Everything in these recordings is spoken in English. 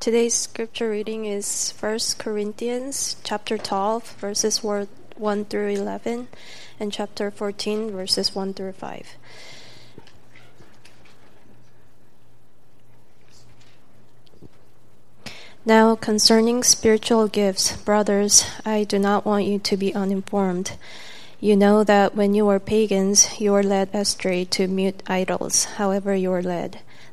Today's scripture reading is 1 Corinthians chapter 12 verses 1 through 11 and chapter 14 verses 1 through 5. Now, concerning spiritual gifts, brothers, I do not want you to be uninformed. You know that when you were pagans, you were led astray to mute idols, however, you were led.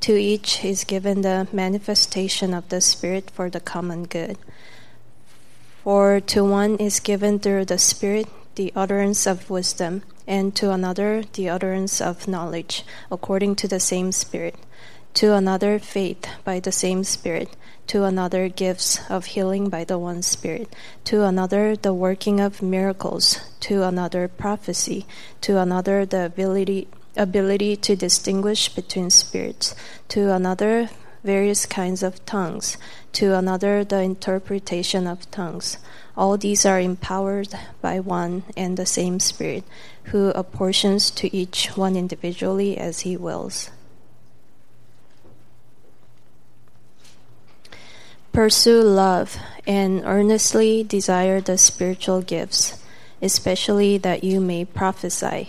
To each is given the manifestation of the Spirit for the common good. For to one is given through the Spirit the utterance of wisdom, and to another the utterance of knowledge, according to the same Spirit. To another faith by the same Spirit. To another gifts of healing by the one Spirit. To another the working of miracles. To another prophecy. To another the ability ability to distinguish between spirits, to another, various kinds of tongues, to another, the interpretation of tongues. All these are empowered by one and the same Spirit, who apportions to each one individually as he wills. Pursue love and earnestly desire the spiritual gifts, especially that you may prophesy.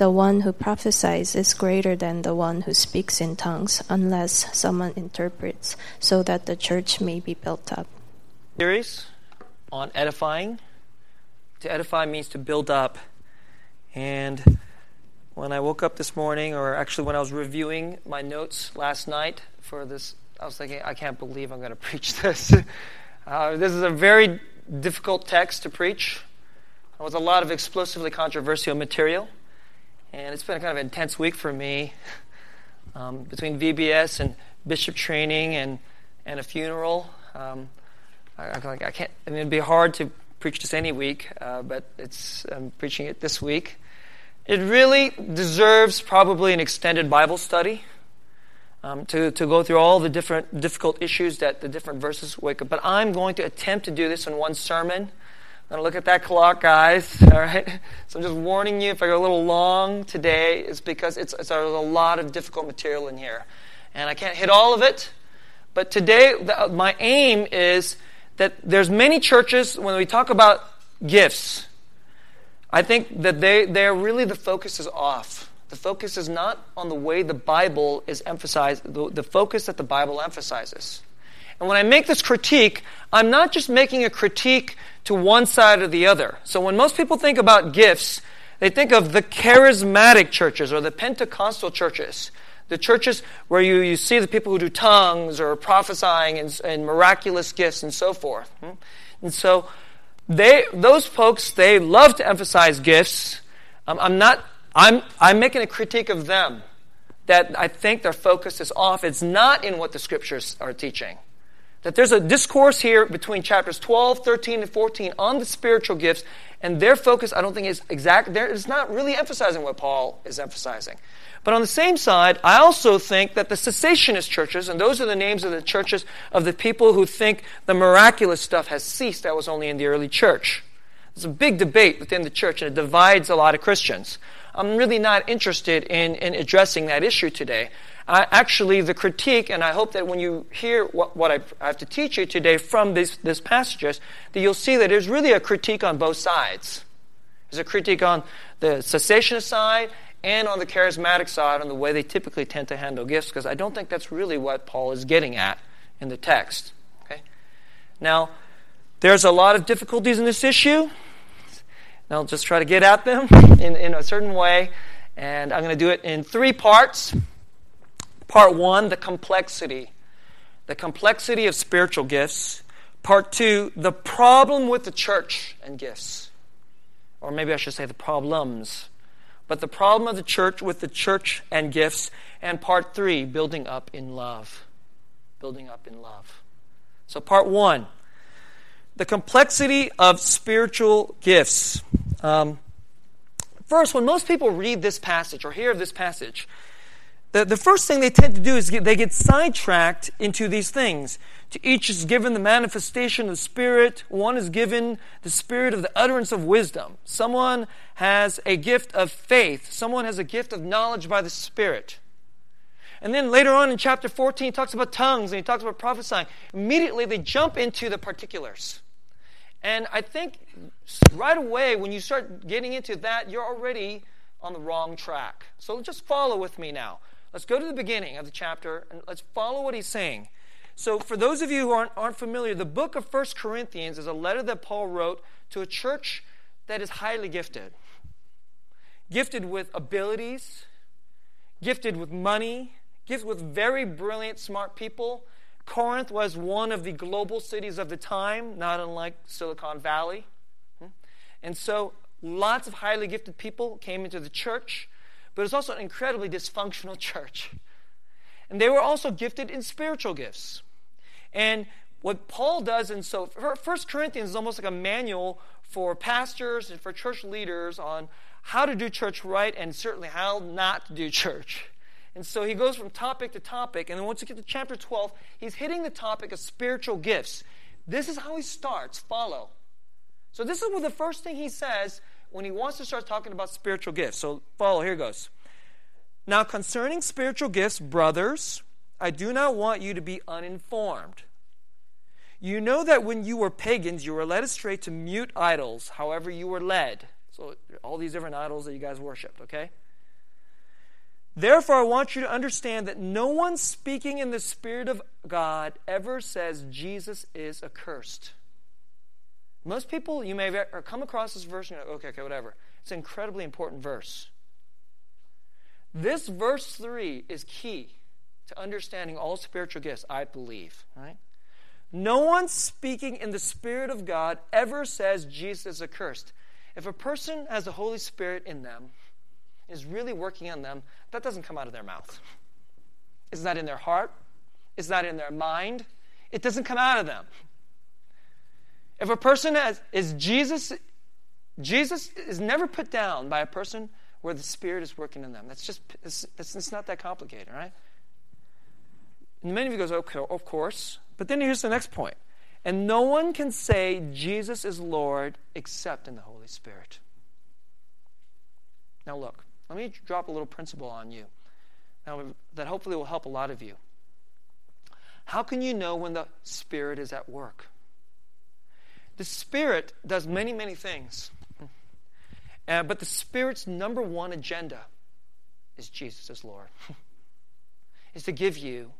The one who prophesies is greater than the one who speaks in tongues, unless someone interprets, so that the church may be built up. Series on edifying. To edify means to build up. And when I woke up this morning, or actually when I was reviewing my notes last night for this, I was thinking, I can't believe I'm going to preach this. uh, this is a very difficult text to preach with a lot of explosively controversial material. And it's been a kind of intense week for me um, between VBS and bishop training and, and a funeral. Um, I, I, I, can't, I mean, it'd be hard to preach this any week, uh, but it's, I'm preaching it this week. It really deserves probably an extended Bible study. Um, to, to go through all the different difficult issues that the different verses wake up. But I'm going to attempt to do this in one sermon. Look at that clock, guys. All right. So I'm just warning you if I go a little long today, it's because it's, it's there's a lot of difficult material in here, and I can't hit all of it. But today, the, uh, my aim is that there's many churches when we talk about gifts. I think that they they're really the focus is off. The focus is not on the way the Bible is emphasized. The, the focus that the Bible emphasizes. And when I make this critique, I'm not just making a critique to one side or the other. So when most people think about gifts, they think of the charismatic churches or the Pentecostal churches. The churches where you, you see the people who do tongues or prophesying and, and miraculous gifts and so forth. Hmm? And so they, those folks, they love to emphasize gifts. Um, I'm not, I'm, I'm making a critique of them that I think their focus is off. It's not in what the scriptures are teaching. That there's a discourse here between chapters 12, 13, and 14 on the spiritual gifts, and their focus, I don't think, is exact. There is not really emphasizing what Paul is emphasizing. But on the same side, I also think that the cessationist churches, and those are the names of the churches of the people who think the miraculous stuff has ceased, that was only in the early church. It's a big debate within the church, and it divides a lot of Christians. I'm really not interested in, in addressing that issue today. I, actually, the critique, and I hope that when you hear what, what I, I, have to teach you today from these, passages, that you'll see that there's really a critique on both sides. There's a critique on the cessationist side and on the charismatic side on the way they typically tend to handle gifts, because I don't think that's really what Paul is getting at in the text. Okay? Now, there's a lot of difficulties in this issue. And I'll just try to get at them in, in a certain way. And I'm going to do it in three parts. Part one, the complexity. The complexity of spiritual gifts. Part two, the problem with the church and gifts. Or maybe I should say the problems. But the problem of the church with the church and gifts. And part three, building up in love. Building up in love. So, part one, the complexity of spiritual gifts. Um, first, when most people read this passage or hear of this passage, the, the first thing they tend to do is get, they get sidetracked into these things. To each is given the manifestation of the Spirit. One is given the Spirit of the utterance of wisdom. Someone has a gift of faith. Someone has a gift of knowledge by the Spirit. And then later on in chapter 14, he talks about tongues and he talks about prophesying. Immediately, they jump into the particulars. And I think right away, when you start getting into that, you're already on the wrong track. So just follow with me now. Let's go to the beginning of the chapter and let's follow what he's saying. So, for those of you who aren't, aren't familiar, the book of First Corinthians is a letter that Paul wrote to a church that is highly gifted gifted with abilities, gifted with money, gifted with very brilliant, smart people. Corinth was one of the global cities of the time, not unlike Silicon Valley. Hmm? And so, lots of highly gifted people came into the church but it's also an incredibly dysfunctional church. And they were also gifted in spiritual gifts. And what Paul does, and so First Corinthians is almost like a manual for pastors and for church leaders on how to do church right and certainly how not to do church. And so he goes from topic to topic, and then once you get to chapter 12, he's hitting the topic of spiritual gifts. This is how he starts. Follow. So this is what the first thing he says when he wants to start talking about spiritual gifts. So follow, here goes. Now, concerning spiritual gifts, brothers, I do not want you to be uninformed. You know that when you were pagans, you were led astray to mute idols, however, you were led. So, all these different idols that you guys worshiped, okay? Therefore, I want you to understand that no one speaking in the Spirit of God ever says Jesus is accursed. Most people, you may have come across this verse and go, okay, okay, whatever. It's an incredibly important verse. This verse 3 is key to understanding all spiritual gifts, I believe. Right? No one speaking in the Spirit of God ever says Jesus is accursed. If a person has the Holy Spirit in them, is really working on them, that doesn't come out of their mouth. It's not in their heart. It's not in their mind. It doesn't come out of them. If a person has, is Jesus, Jesus is never put down by a person where the Spirit is working in them. That's just, it's, it's, not that complicated, right? And many of you goes, okay, of course. But then here's the next point. And no one can say Jesus is Lord except in the Holy Spirit. Now look, let me drop a little principle on you. Now that hopefully will help a lot of you. How can you know when the Spirit is at work? The Spirit does many, many things. Uh, but the Spirit's number one agenda is Jesus as Lord. is to give you,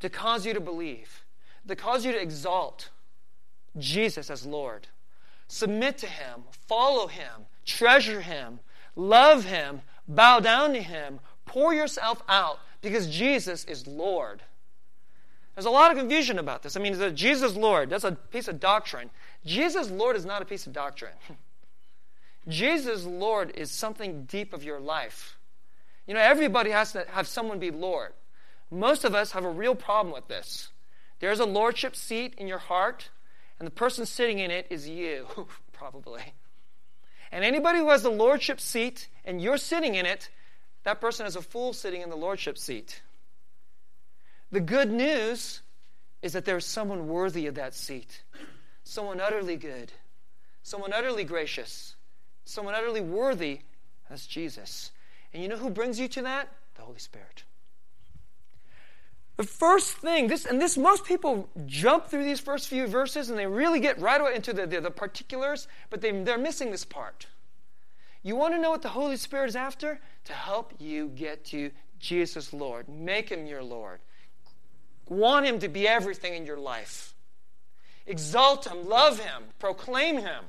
to cause you to believe, to cause you to exalt Jesus as Lord. Submit to Him, follow Him, treasure Him, love Him, bow down to Him, pour yourself out because Jesus is Lord. There's a lot of confusion about this. I mean, Jesus Lord, that's a piece of doctrine. Jesus Lord is not a piece of doctrine. Jesus Lord is something deep of your life. You know, everybody has to have someone be Lord. Most of us have a real problem with this. There's a lordship seat in your heart, and the person sitting in it is you, probably. And anybody who has the lordship seat and you're sitting in it, that person is a fool sitting in the lordship seat. The good news is that there is someone worthy of that seat, someone utterly good, someone utterly gracious, someone utterly worthy. That's Jesus. And you know who brings you to that? The Holy Spirit. The first thing, this and this, most people jump through these first few verses and they really get right away into the, the, the particulars, but they, they're missing this part. You want to know what the Holy Spirit is after? To help you get to Jesus Lord. Make him your Lord. Want Him to be everything in your life. Exalt Him, love Him, proclaim Him.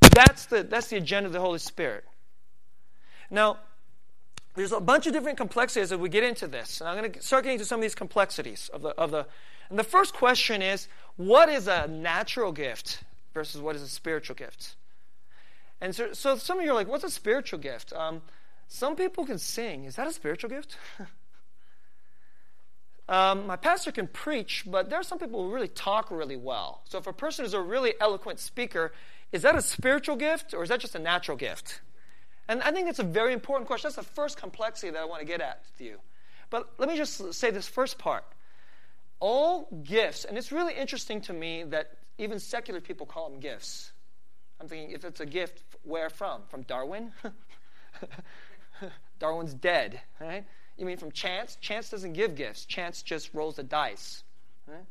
That's the, that's the agenda of the Holy Spirit. Now, there's a bunch of different complexities as we get into this. And I'm going to start getting into some of these complexities of the, of the and the first question is what is a natural gift versus what is a spiritual gift? And so, so some of you are like, what's a spiritual gift? Um, some people can sing. Is that a spiritual gift? um, my pastor can preach, but there are some people who really talk really well. So if a person is a really eloquent speaker, is that a spiritual gift or is that just a natural gift? And I think that's a very important question. That's the first complexity that I want to get at with you. But let me just say this first part. All gifts, and it's really interesting to me that even secular people call them gifts. I'm thinking if it's a gift, where from? From Darwin? Darwin's dead, right? You mean from chance? Chance doesn't give gifts. Chance just rolls the dice. Right?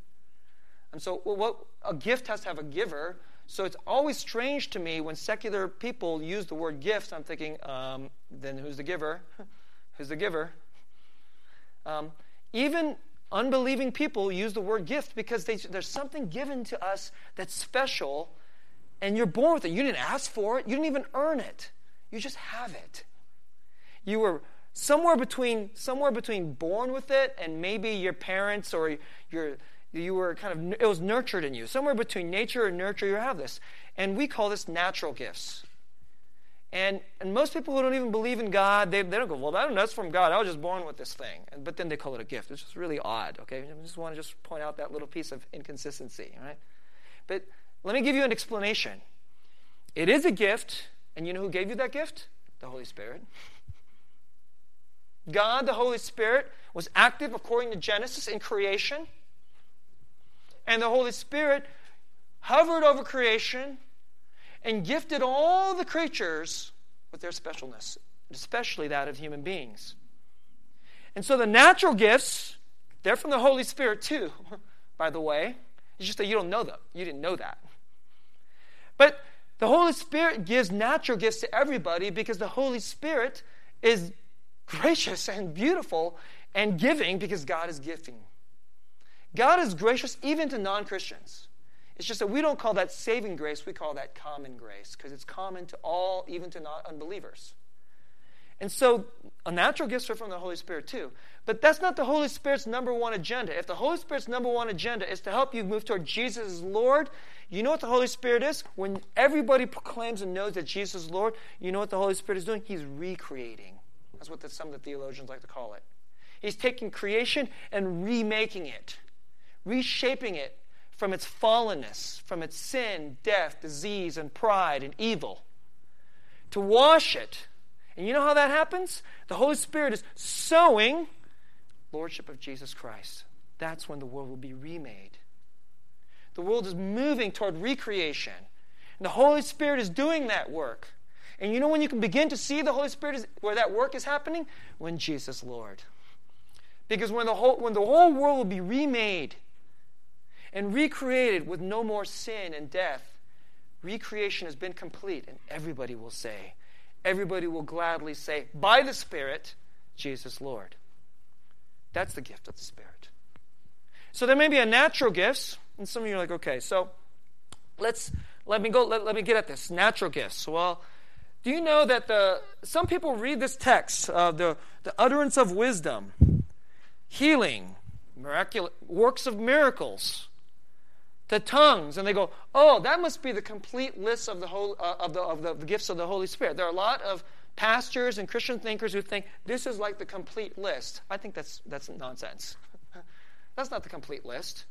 And so, well, what a gift has to have a giver. So it's always strange to me when secular people use the word gifts. I'm thinking, um, then who's the giver? who's the giver? Um, even unbelieving people use the word gift because they, there's something given to us that's special and you're born with it. You didn't ask for it, you didn't even earn it. You just have it. You were somewhere between somewhere between born with it and maybe your parents or your you were kind of it was nurtured in you. Somewhere between nature and nurture you have this. And we call this natural gifts. And, and most people who don't even believe in God, they, they don't go, well, I don't know, that's from God. I was just born with this thing. But then they call it a gift. It's just really odd, okay? I just want to just point out that little piece of inconsistency, right? But let me give you an explanation. It is a gift, and you know who gave you that gift? The Holy Spirit. God, the Holy Spirit, was active according to Genesis in creation. And the Holy Spirit hovered over creation and gifted all the creatures with their specialness, especially that of human beings. And so the natural gifts, they're from the Holy Spirit too, by the way. It's just that you don't know them. You didn't know that. But the Holy Spirit gives natural gifts to everybody because the Holy Spirit is gracious and beautiful and giving because God is gifting. God is gracious even to non Christians. It's just that we don't call that saving grace, we call that common grace because it's common to all, even to non unbelievers. And so, a natural gifts are from the Holy Spirit too. But that's not the Holy Spirit's number one agenda. If the Holy Spirit's number one agenda is to help you move toward Jesus as Lord, you know what the Holy Spirit is? When everybody proclaims and knows that Jesus is Lord, you know what the Holy Spirit is doing? He's recreating. What the, some of the theologians like to call it. He's taking creation and remaking it, reshaping it from its fallenness, from its sin, death, disease, and pride and evil, to wash it. And you know how that happens? The Holy Spirit is sowing lordship of Jesus Christ. That's when the world will be remade. The world is moving toward recreation. And the Holy Spirit is doing that work. And you know when you can begin to see the Holy Spirit is, where that work is happening? When Jesus Lord. Because when the whole when the whole world will be remade and recreated with no more sin and death, recreation has been complete, and everybody will say, everybody will gladly say, by the Spirit, Jesus Lord. That's the gift of the Spirit. So there may be a natural gifts, and some of you are like, okay, so let's let me go. Let, let me get at this natural gifts. Well, do you know that the some people read this text, uh, the the utterance of wisdom, healing, miraculous works of miracles, the tongues, and they go, oh, that must be the complete list of the whole uh, of the of the gifts of the Holy Spirit. There are a lot of pastors and Christian thinkers who think this is like the complete list. I think that's, that's nonsense. that's not the complete list.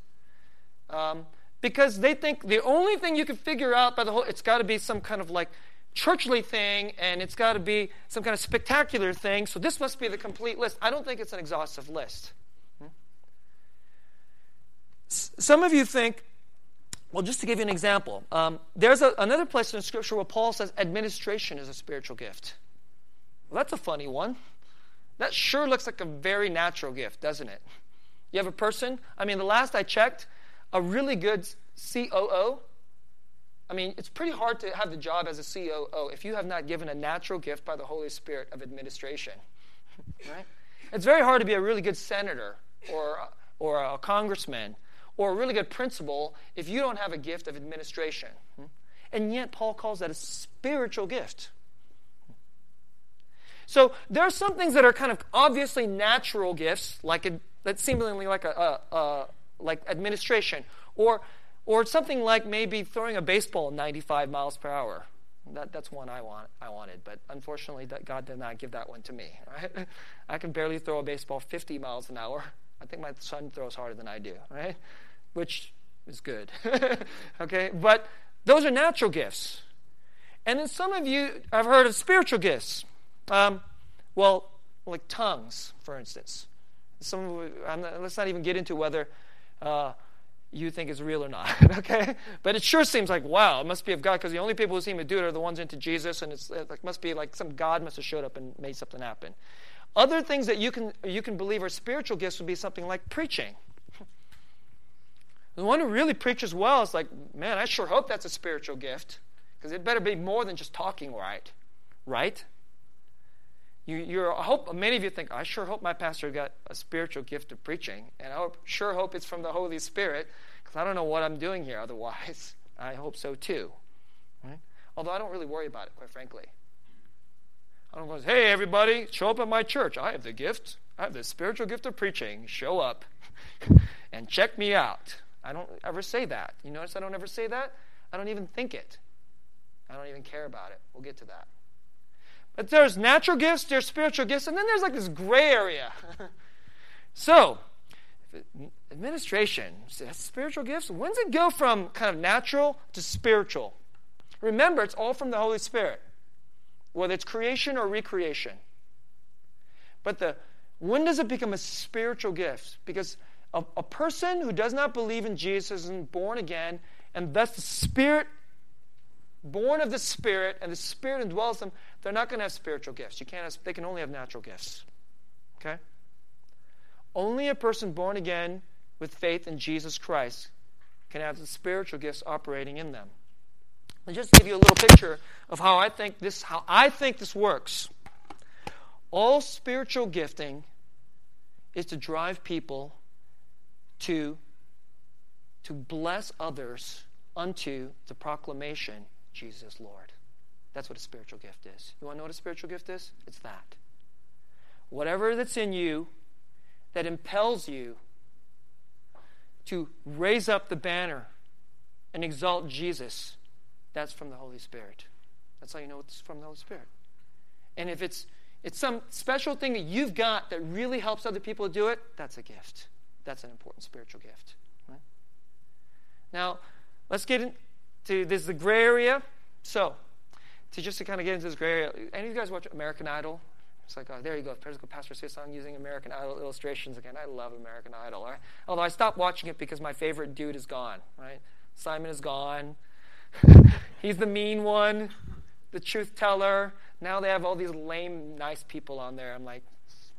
Um, because they think the only thing you can figure out by the whole, it's got to be some kind of like churchly thing and it's got to be some kind of spectacular thing. So this must be the complete list. I don't think it's an exhaustive list. Some of you think, well, just to give you an example, um, there's a, another place in Scripture where Paul says administration is a spiritual gift. Well, that's a funny one. That sure looks like a very natural gift, doesn't it? You have a person, I mean, the last I checked, a really good COO. I mean, it's pretty hard to have the job as a COO if you have not given a natural gift by the Holy Spirit of administration. right? It's very hard to be a really good senator or, or a congressman or a really good principal if you don't have a gift of administration. And yet, Paul calls that a spiritual gift. So there are some things that are kind of obviously natural gifts, like that seemingly like a, a, a like administration, or or something like maybe throwing a baseball 95 miles per hour. That, that's one I want. I wanted, but unfortunately, that God did not give that one to me. Right? I can barely throw a baseball 50 miles an hour. I think my son throws harder than I do. Right? Which is good. okay, but those are natural gifts. And then some of you have heard of spiritual gifts. Um, well, like tongues, for instance. Some, not, let's not even get into whether uh, you think is real or not, okay? But it sure seems like, wow, it must be of God because the only people who seem to do it are the ones into Jesus, and it's, it must be like some God must have showed up and made something happen. Other things that you can, you can believe are spiritual gifts would be something like preaching. The one who really preaches well is like, man, I sure hope that's a spiritual gift because it better be more than just talking right, right? You, you're, I hope many of you think, I sure hope my pastor got a spiritual gift of preaching, and I hope, sure hope it's from the Holy Spirit, because I don't know what I'm doing here otherwise. I hope so too. Right? Although I don't really worry about it, quite frankly. I don't go, hey, everybody, show up at my church. I have the gift. I have the spiritual gift of preaching. Show up and check me out. I don't ever say that. You notice I don't ever say that? I don't even think it. I don't even care about it. We'll get to that. But there's natural gifts, there's spiritual gifts, and then there's like this gray area. so, administration, spiritual gifts, when does it go from kind of natural to spiritual? Remember, it's all from the Holy Spirit, whether it's creation or recreation. But the when does it become a spiritual gift? Because a, a person who does not believe in Jesus and born again, and thus the Spirit born of the Spirit, and the Spirit indwells them, they're not going to have spiritual gifts. You can't have, they can only have natural gifts. Okay? Only a person born again with faith in Jesus Christ can have the spiritual gifts operating in them. I'll just give you a little picture of how I think this how I think this works. All spiritual gifting is to drive people to to bless others unto the proclamation Jesus Lord. That's what a spiritual gift is. You want to know what a spiritual gift is? It's that. Whatever that's in you that impels you to raise up the banner and exalt Jesus, that's from the Holy Spirit. That's how you know it's from the Holy Spirit. And if it's it's some special thing that you've got that really helps other people do it, that's a gift. That's an important spiritual gift. Right? Now, let's get into this is the gray area. So, to just to kind of get into this gray area, any of you guys watch American Idol? It's like, oh, there you go. Pastor Sisson using American Idol illustrations again. I love American Idol. Right? Although I stopped watching it because my favorite dude is gone. Right? Simon is gone. He's the mean one, the truth teller. Now they have all these lame, nice people on there. I'm like,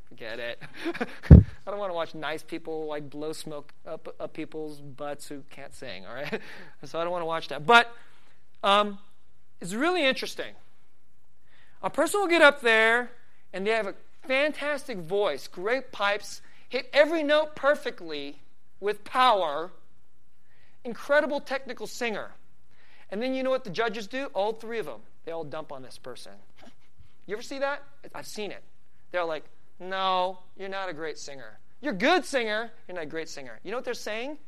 forget it. I don't want to watch nice people like blow smoke up, up people's butts who can't sing, all right? so I don't want to watch that. But um, it's really interesting. A person will get up there and they have a fantastic voice, great pipes, hit every note perfectly with power, incredible technical singer. And then you know what the judges do? All three of them, they all dump on this person. You ever see that? I've seen it. They're like, no, you're not a great singer. You're a good singer, you're not a great singer. You know what they're saying?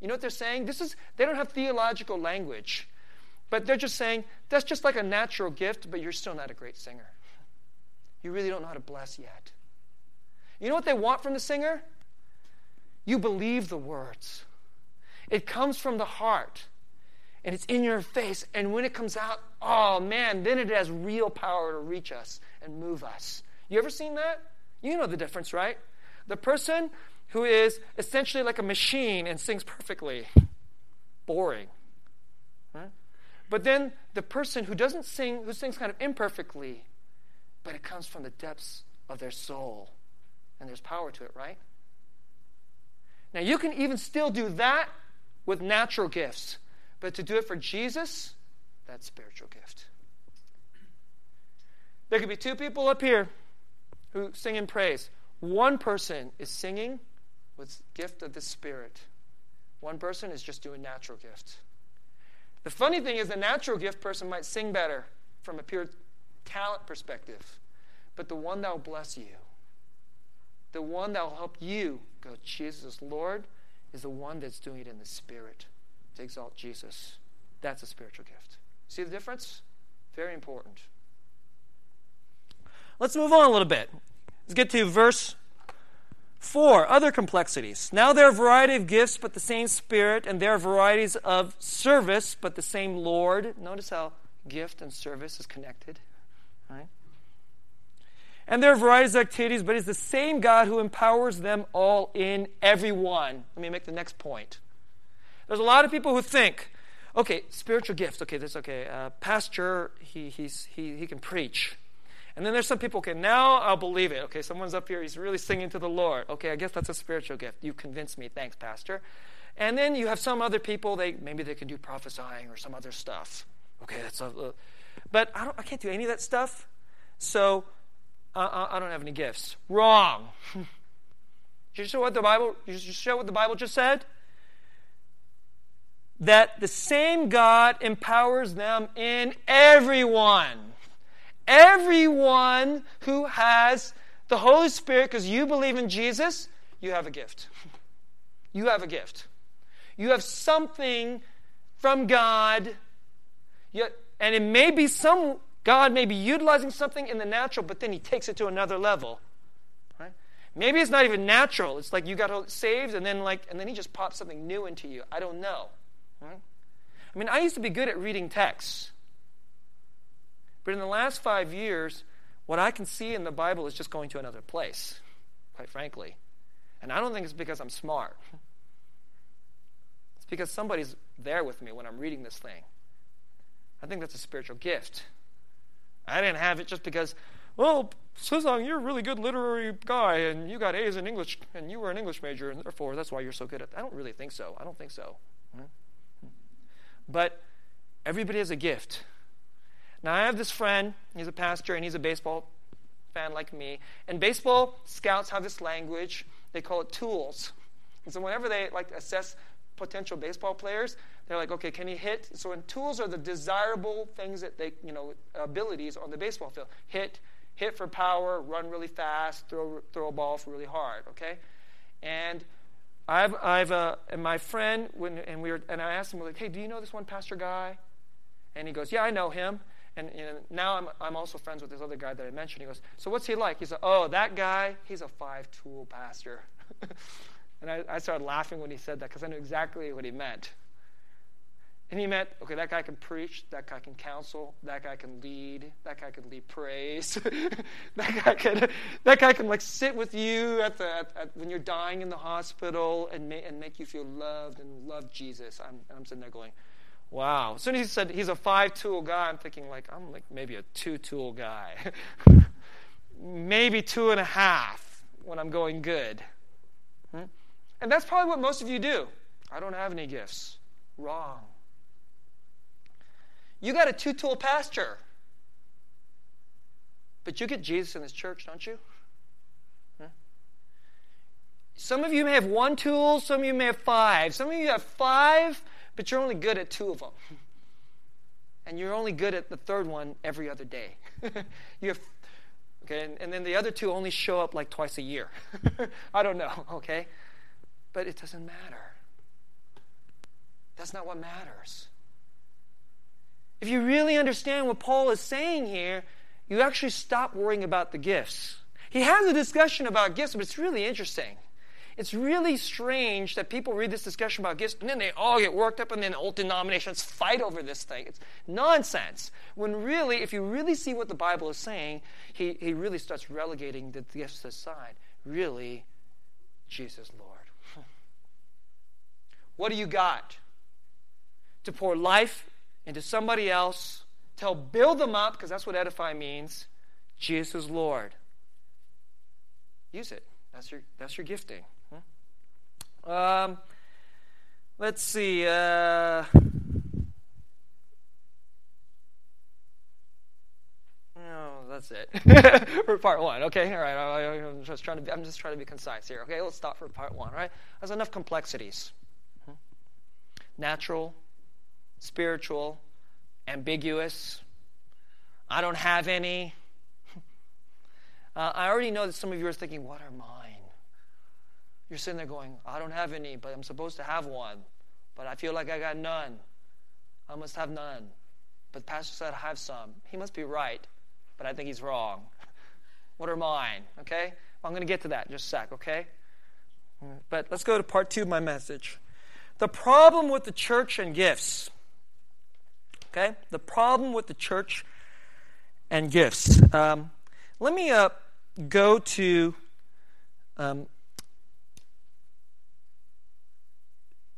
You know what they're saying? This is they don't have theological language. But they're just saying that's just like a natural gift, but you're still not a great singer. You really don't know how to bless yet. You know what they want from the singer? You believe the words. It comes from the heart and it's in your face. And when it comes out, oh man, then it has real power to reach us and move us. You ever seen that? You know the difference, right? The person who is essentially like a machine and sings perfectly, boring. But then the person who doesn't sing, who sings kind of imperfectly, but it comes from the depths of their soul. And there's power to it, right? Now, you can even still do that with natural gifts, but to do it for Jesus, that's spiritual gift. There could be two people up here who sing in praise. One person is singing with gift of the Spirit. One person is just doing natural gifts. The funny thing is, the natural gift person might sing better from a pure talent perspective, but the one that will bless you, the one that will help you go, Jesus, Lord, is the one that's doing it in the Spirit to exalt Jesus. That's a spiritual gift. See the difference? Very important. Let's move on a little bit. Let's get to verse 4. Other complexities. Now there are a variety of gifts, but the same Spirit, and there are varieties of service, but the same Lord. Notice how gift and service is connected. Right? And there are varieties of activities, but it's the same God who empowers them all in everyone. Let me make the next point. There's a lot of people who think, okay, spiritual gifts, okay, that's okay. Uh, pastor, he, he's, he, he can preach. And then there's some people, okay, now I'll believe it. Okay, someone's up here, he's really singing to the Lord. Okay, I guess that's a spiritual gift. You convinced me. Thanks, Pastor. And then you have some other people, they maybe they can do prophesying or some other stuff. Okay, that's a, uh, but I, don't, I can't do any of that stuff. So uh, I don't have any gifts. Wrong. You show what the Bible? You show what the Bible just said? That the same God empowers them in everyone. Everyone who has the Holy Spirit, because you believe in Jesus, you have a gift. You have a gift. You have something from God, and it may be some God may be utilizing something in the natural, but then He takes it to another level. Right? Maybe it's not even natural. It's like you got saved, and then like, and then He just pops something new into you. I don't know. Right? I mean, I used to be good at reading texts. But in the last five years, what I can see in the Bible is just going to another place, quite frankly. And I don't think it's because I'm smart. It's because somebody's there with me when I'm reading this thing. I think that's a spiritual gift. I didn't have it just because, well, Suzong, you're a really good literary guy, and you got A's in English, and you were an English major, and therefore that's why you're so good at. I don't really think so. I don't think so. Hmm? Hmm. But everybody has a gift. Now, I have this friend, he's a pastor, and he's a baseball fan like me. And baseball scouts have this language, they call it tools. And so, whenever they like assess potential baseball players, they're like, okay, can he hit? So, and tools are the desirable things that they, you know, abilities on the baseball field. Hit, hit for power, run really fast, throw, throw a ball really hard, okay? And I've, I've, uh, and my friend, when, and we were, and I asked him, like, hey, do you know this one pastor guy? And he goes, yeah, I know him. And you know, now I'm, I'm also friends with this other guy that I mentioned. He goes, So what's he like? He said, Oh, that guy, he's a five tool pastor. and I, I started laughing when he said that because I knew exactly what he meant. And he meant, okay, that guy can preach, that guy can counsel, that guy can lead, that guy can lead praise, that guy can, that guy can like sit with you at the at, at, when you're dying in the hospital and ma- and make you feel loved and love Jesus. I'm I'm sitting there going, Wow. As soon as he said he's a five tool guy, I'm thinking, like, I'm like maybe a two tool guy. maybe two and a half when I'm going good. Hmm? And that's probably what most of you do. I don't have any gifts. Wrong. You got a two tool pastor. But you get Jesus in this church, don't you? Some of you may have one tool, some of you may have five. Some of you have five but you're only good at two of them. And you're only good at the third one every other day. you have, okay, and, and then the other two only show up like twice a year. I don't know, okay? But it doesn't matter. That's not what matters. If you really understand what Paul is saying here, you actually stop worrying about the gifts. He has a discussion about gifts, but it's really interesting. It's really strange that people read this discussion about gifts and then they all get worked up and then old denominations fight over this thing. It's nonsense. When really, if you really see what the Bible is saying, he, he really starts relegating the gifts aside. Really, Jesus Lord. What do you got? To pour life into somebody else, to help build them up, because that's what edify means. Jesus Lord. Use it. That's your, that's your gifting. Um, let's see. Uh, oh, that's it for part one. Okay, all right. I'm just trying to. Be, I'm just trying to be concise here. Okay, let's stop for part one. Right, there's enough complexities. Natural, spiritual, ambiguous. I don't have any. Uh, I already know that some of you are thinking, What are mine? You're sitting there going, I don't have any, but I'm supposed to have one. But I feel like I got none. I must have none. But pastor said I have some. He must be right, but I think he's wrong. What are mine? Okay? I'm going to get to that in just a sec, okay? But let's go to part two of my message. The problem with the church and gifts. Okay? The problem with the church and gifts. Um, let me uh, go to um,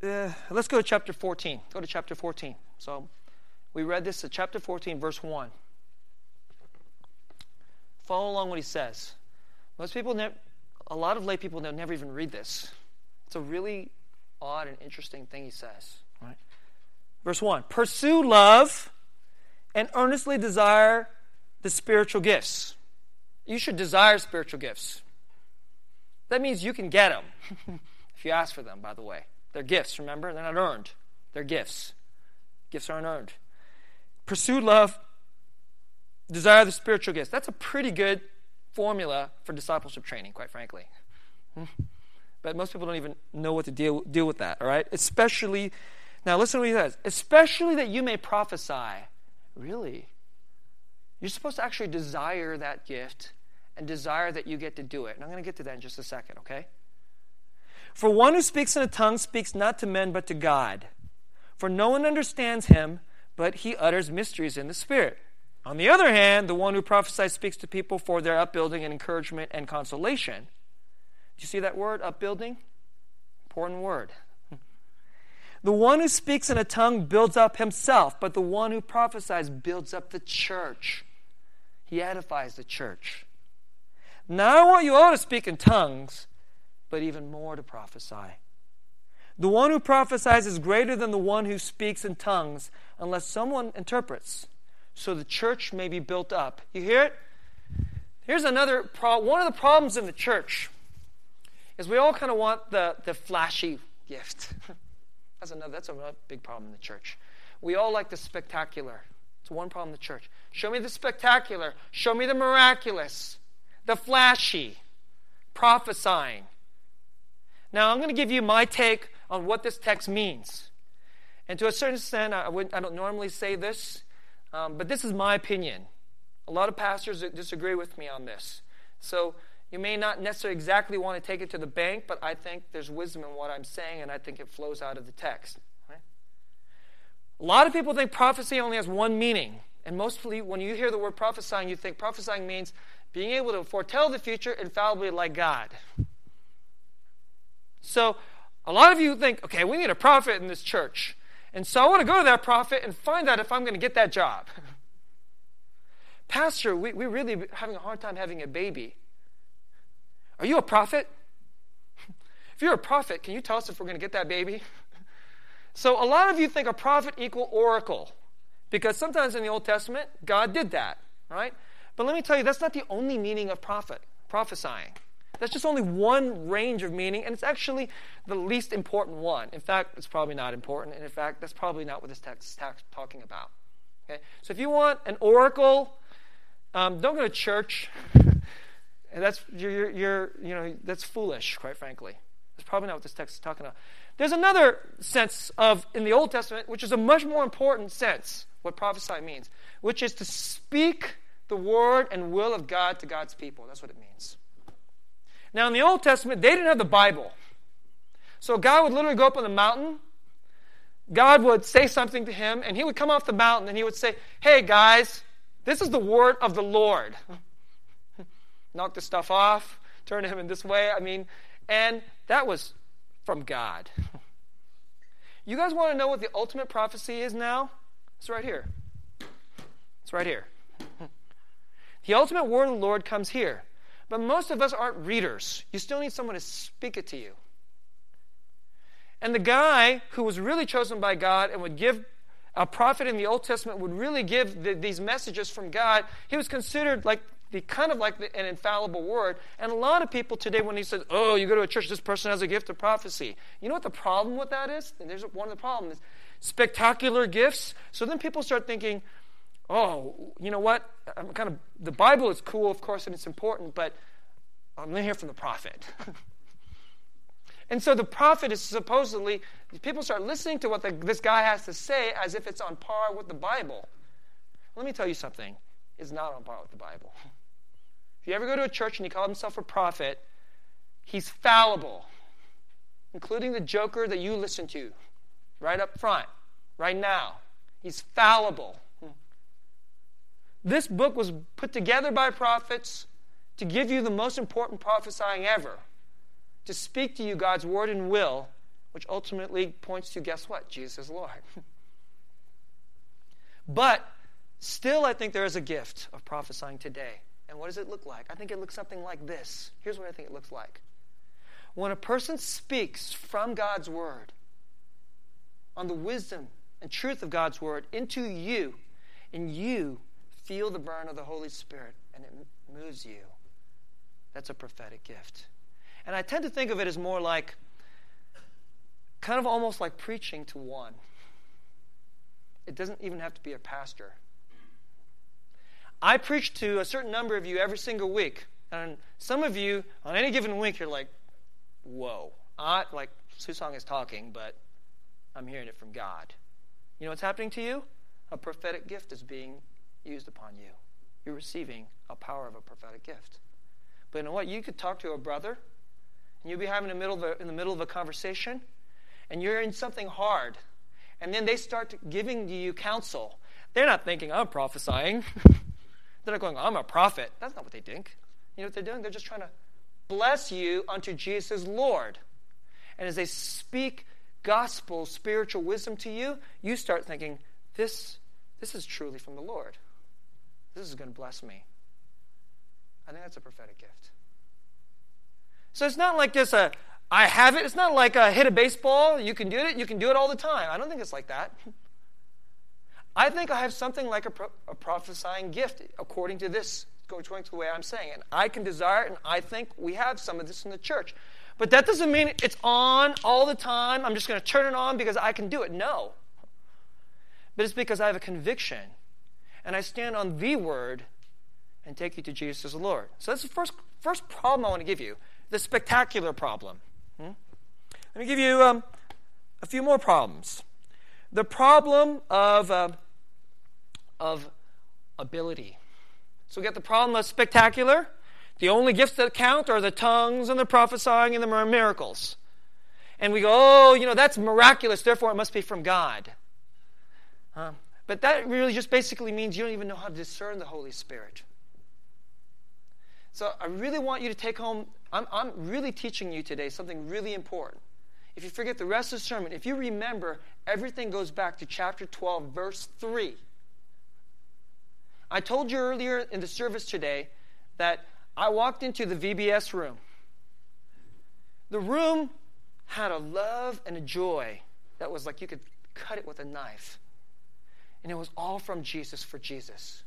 uh, let's go to chapter 14. Go to chapter 14. So we read this chapter 14, verse 1. Follow along what he says. Most people, ne- a lot of lay people, they'll never even read this. It's a really odd and interesting thing he says. Right? Verse 1 Pursue love and earnestly desire the spiritual gifts. You should desire spiritual gifts. That means you can get them if you ask for them, by the way. They're gifts, remember? They're not earned, they're gifts. Gifts aren't earned. Pursue love, desire the spiritual gifts. That's a pretty good formula for discipleship training, quite frankly. Hmm. But most people don't even know what to deal, deal with that, all right? Especially, now listen to what he says, especially that you may prophesy. Really? You're supposed to actually desire that gift and desire that you get to do it. And I'm going to get to that in just a second, okay? For one who speaks in a tongue speaks not to men but to God. For no one understands him, but he utters mysteries in the Spirit. On the other hand, the one who prophesies speaks to people for their upbuilding and encouragement and consolation. Do you see that word, upbuilding? Important word. The one who speaks in a tongue builds up himself, but the one who prophesies builds up the church. He edifies the church. Now I want you all to speak in tongues, but even more to prophesy. The one who prophesies is greater than the one who speaks in tongues, unless someone interprets, so the church may be built up. You hear it? Here's another pro- one of the problems in the church is we all kind of want the, the flashy gift. that's another that's another big problem in the church. We all like the spectacular. It's one problem in the church. Show me the spectacular. Show me the miraculous, the flashy, prophesying. Now, I'm going to give you my take on what this text means. And to a certain extent, I, I don't normally say this, um, but this is my opinion. A lot of pastors disagree with me on this. So you may not necessarily exactly want to take it to the bank, but I think there's wisdom in what I'm saying, and I think it flows out of the text. Right? A lot of people think prophecy only has one meaning. And mostly, when you hear the word prophesying, you think prophesying means being able to foretell the future infallibly like God. So, a lot of you think, okay, we need a prophet in this church. And so I want to go to that prophet and find out if I'm going to get that job. Pastor, we, we're really having a hard time having a baby. Are you a prophet? If you're a prophet, can you tell us if we're going to get that baby? So a lot of you think a prophet equal oracle because sometimes in the Old Testament, God did that, right? But let me tell you, that's not the only meaning of prophet, prophesying. That's just only one range of meaning, and it's actually the least important one. In fact, it's probably not important, and in fact, that's probably not what this text is talking about. Okay? So if you want an oracle, um, don't go to church. And that's you're, you're, you know that's foolish, quite frankly. That's probably not what this text is talking about. There's another sense of in the Old Testament, which is a much more important sense, what prophesy means, which is to speak the word and will of God to God's people. That's what it means. Now, in the Old Testament, they didn't have the Bible. So God would literally go up on the mountain. God would say something to him, and he would come off the mountain and he would say, Hey, guys, this is the word of the Lord knock the stuff off, turn him in this way. I mean, and that was from God. You guys want to know what the ultimate prophecy is now? It's right here. It's right here. The ultimate word of the Lord comes here. But most of us aren't readers. You still need someone to speak it to you. And the guy who was really chosen by God and would give a prophet in the Old Testament would really give the, these messages from God, he was considered like the kind of like the, an infallible word. And a lot of people today, when he says, "Oh, you go to a church, this person has a gift of prophecy," you know what the problem with that is? And there's one of the problems spectacular gifts. So then people start thinking, oh, you know what? I'm kind of the Bible is cool, of course, and it's important, but I'm going to hear from the prophet. and so the prophet is supposedly people start listening to what the, this guy has to say as if it's on par with the Bible. Let me tell you something. It's not on par with the Bible. If you ever go to a church and he calls himself a prophet, he's fallible, including the joker that you listen to right up front, right now. He's fallible. This book was put together by prophets to give you the most important prophesying ever, to speak to you God's word and will, which ultimately points to guess what? Jesus is Lord. but still, I think there is a gift of prophesying today. And what does it look like? I think it looks something like this. Here's what I think it looks like. When a person speaks from God's word on the wisdom and truth of God's word into you, and you feel the burn of the Holy Spirit and it moves you, that's a prophetic gift. And I tend to think of it as more like, kind of almost like preaching to one. It doesn't even have to be a pastor. I preach to a certain number of you every single week. And some of you, on any given week, you're like, whoa. I, like, Susong is talking, but I'm hearing it from God. You know what's happening to you? A prophetic gift is being used upon you. You're receiving a power of a prophetic gift. But you know what? You could talk to a brother, and you'll be having a middle of a, in the middle of a conversation, and you're in something hard, and then they start giving you counsel. They're not thinking, I'm prophesying. They're not going, I'm a prophet. That's not what they think. You know what they're doing? They're just trying to bless you unto Jesus Lord. And as they speak gospel, spiritual wisdom to you, you start thinking, this, this is truly from the Lord. This is going to bless me. I think that's a prophetic gift. So it's not like just a, I have it. It's not like a hit a baseball. You can do it. You can do it all the time. I don't think it's like that. I think I have something like a, pro- a prophesying gift, according to this, going to the way I'm saying. And I can desire it, and I think we have some of this in the church. But that doesn't mean it's on all the time. I'm just going to turn it on because I can do it. No. But it's because I have a conviction, and I stand on the word and take you to Jesus as the Lord. So that's the first, first problem I want to give you the spectacular problem. Hmm? Let me give you um, a few more problems. The problem of. Uh, of ability. So we get the problem of spectacular. The only gifts that count are the tongues and the prophesying and the miracles. And we go, oh, you know, that's miraculous, therefore it must be from God. Uh, but that really just basically means you don't even know how to discern the Holy Spirit. So I really want you to take home, I'm, I'm really teaching you today something really important. If you forget the rest of the sermon, if you remember, everything goes back to chapter 12, verse 3. I told you earlier in the service today that I walked into the VBS room. The room had a love and a joy that was like you could cut it with a knife. And it was all from Jesus for Jesus.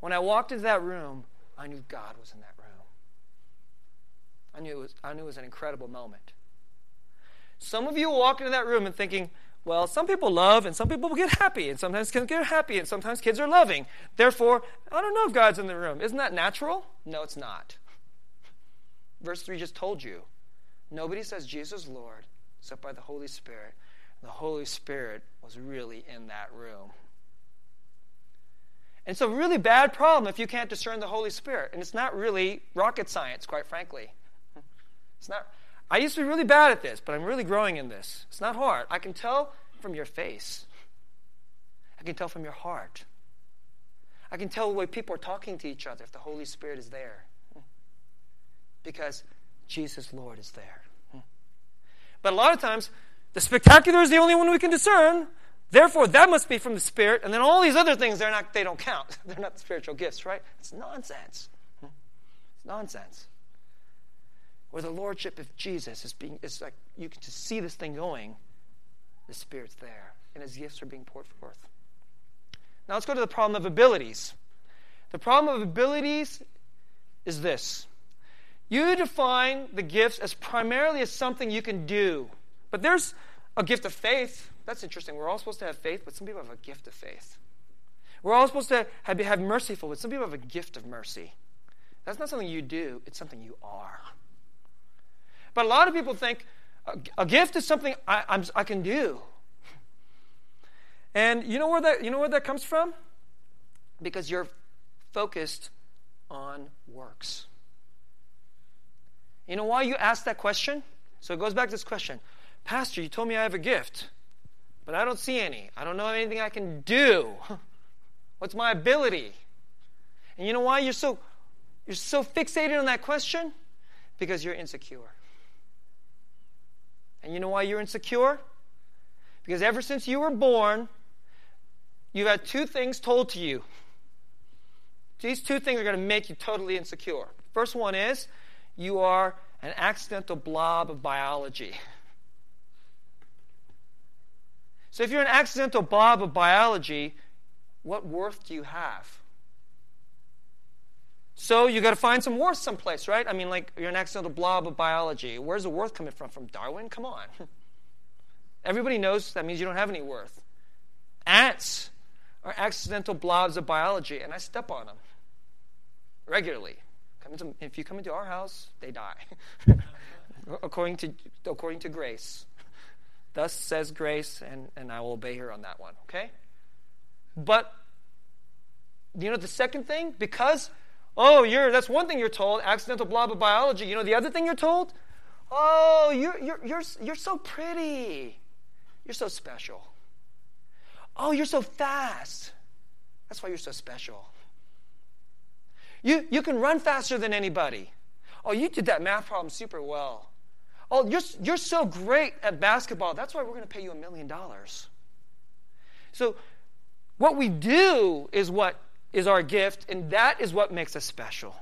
When I walked into that room, I knew God was in that room. I knew it was, I knew it was an incredible moment. Some of you walk into that room and thinking, well, some people love and some people get happy, and sometimes kids get happy, and sometimes kids are loving. Therefore, I don't know if God's in the room. Isn't that natural? No, it's not. Verse 3 just told you nobody says Jesus Lord except by the Holy Spirit. The Holy Spirit was really in that room. And it's a really bad problem if you can't discern the Holy Spirit. And it's not really rocket science, quite frankly. It's not. I used to be really bad at this, but I'm really growing in this. It's not hard. I can tell from your face, I can tell from your heart. I can tell the way people are talking to each other if the Holy Spirit is there. Because Jesus, Lord, is there. But a lot of times, the spectacular is the only one we can discern. Therefore, that must be from the Spirit. And then all these other things, they're not, they don't count. They're not spiritual gifts, right? It's nonsense. It's nonsense where the lordship of Jesus is being, it's like you can just see this thing going. The Spirit's there, and His gifts are being poured forth. Now let's go to the problem of abilities. The problem of abilities is this you define the gifts as primarily as something you can do. But there's a gift of faith. That's interesting. We're all supposed to have faith, but some people have a gift of faith. We're all supposed to have, have merciful, but some people have a gift of mercy. That's not something you do, it's something you are. But a lot of people think a, a gift is something I, I can do. And you know where that you know where that comes from? Because you're focused on works. You know why you ask that question? So it goes back to this question. Pastor, you told me I have a gift, but I don't see any. I don't know anything I can do. What's my ability? And you know why you're so you're so fixated on that question? Because you're insecure. And you know why you're insecure? Because ever since you were born, you've had two things told to you. These two things are going to make you totally insecure. First one is you are an accidental blob of biology. So if you're an accidental blob of biology, what worth do you have? So you got to find some worth someplace, right? I mean, like you're an accidental blob of biology. Where's the worth coming from? From Darwin? Come on. Everybody knows that means you don't have any worth. Ants are accidental blobs of biology, and I step on them regularly. Into, if you come into our house, they die. according to according to grace. Thus says grace, and, and I will obey her on that one, okay? But you know the second thing? Because oh, you're that's one thing you're told, accidental blob of biology. You know the other thing you're told? Oh, you're you're you're you're so pretty. You're so special. Oh, you're so fast. That's why you're so special. You, you can run faster than anybody. Oh, you did that math problem super well. Oh, you're, you're so great at basketball. That's why we're going to pay you a million dollars. So, what we do is what is our gift, and that is what makes us special.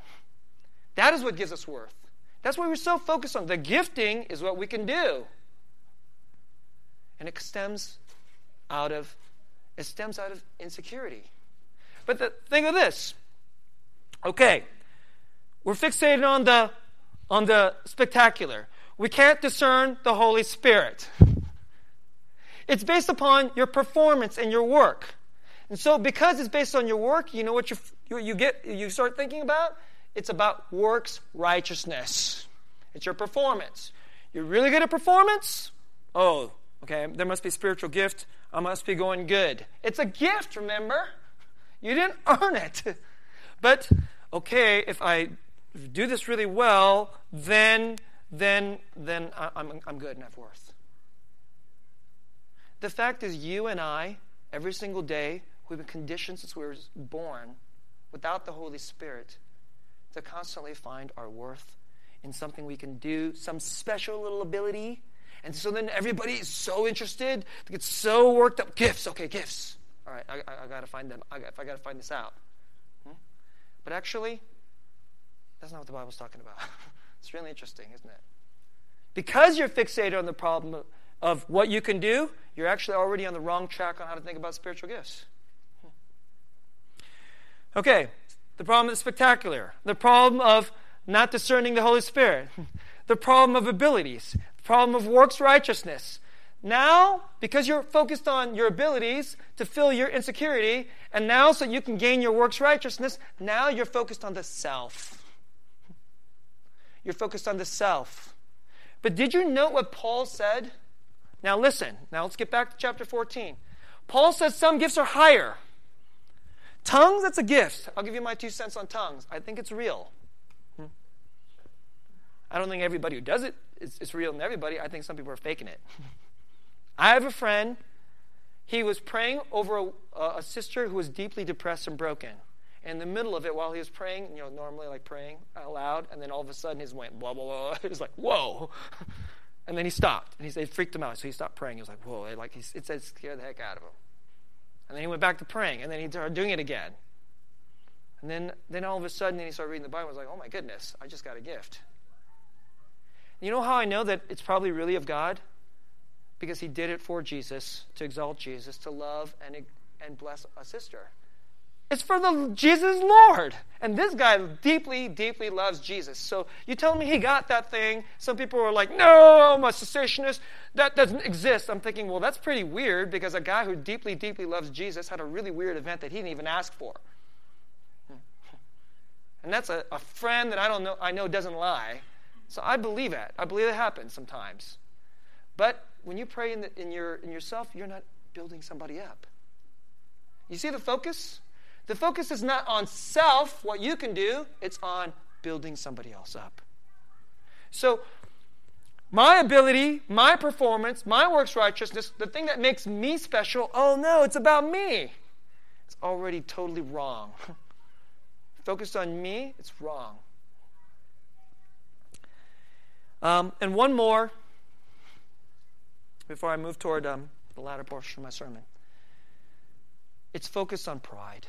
That is what gives us worth. That's why we're so focused on. The gifting is what we can do. And it stems out of it stems out of insecurity. But the, think of this Okay, we're fixated on the on the spectacular. We can't discern the Holy Spirit. It's based upon your performance and your work. And so, because it's based on your work, you know what you, you, you get, you start thinking about? It's about works righteousness. It's your performance. You're really good at performance? Oh, okay, there must be spiritual gift. I must be going good. It's a gift, remember? You didn't earn it. But okay, if I do this really well, then then then I'm I'm good and I've worth. The fact is, you and I, every single day, we've been conditioned since we were born, without the Holy Spirit, to constantly find our worth in something we can do, some special little ability. And so then everybody is so interested, they get so worked up. Gifts, okay, gifts. All right, I, I, I got to find them. I I got to find this out. Hmm? But actually, that's not what the Bible's talking about. it's really interesting, isn't it? Because you're fixated on the problem of what you can do, you're actually already on the wrong track on how to think about spiritual gifts. Okay, the problem is spectacular, the problem of not discerning the Holy Spirit, the problem of abilities, the problem of works righteousness, now, because you're focused on your abilities to fill your insecurity, and now so you can gain your works righteousness, now you're focused on the self. You're focused on the self. But did you note what Paul said? Now listen, now let's get back to chapter 14. Paul says some gifts are higher. Tongues, that's a gift. I'll give you my two cents on tongues. I think it's real. Hmm. I don't think everybody who does it is, is real in everybody. I think some people are faking it. I have a friend, he was praying over a, a sister who was deeply depressed and broken. In the middle of it, while he was praying, you know, normally like praying out loud, and then all of a sudden his went blah, blah, blah. It was like, whoa. And then he stopped, and he said, it freaked him out. So he stopped praying. He was like, whoa. It, like, he, it said, scared the heck out of him. And then he went back to praying, and then he started doing it again. And then, then all of a sudden, then he started reading the Bible. I was like, oh my goodness, I just got a gift. You know how I know that it's probably really of God? because he did it for Jesus, to exalt Jesus, to love and, and bless a sister. It's for the Jesus Lord. And this guy deeply, deeply loves Jesus. So you tell me he got that thing. Some people were like, no, I'm a cessationist. That doesn't exist. I'm thinking, well, that's pretty weird because a guy who deeply, deeply loves Jesus had a really weird event that he didn't even ask for. And that's a, a friend that I don't know I know doesn't lie. So I believe it. I believe it happens sometimes. But when you pray in, the, in, your, in yourself, you're not building somebody up. You see the focus? The focus is not on self, what you can do, it's on building somebody else up. So, my ability, my performance, my works righteousness, the thing that makes me special, oh no, it's about me. It's already totally wrong. Focused on me, it's wrong. Um, and one more before I move toward um, the latter portion of my sermon. It's focused on pride.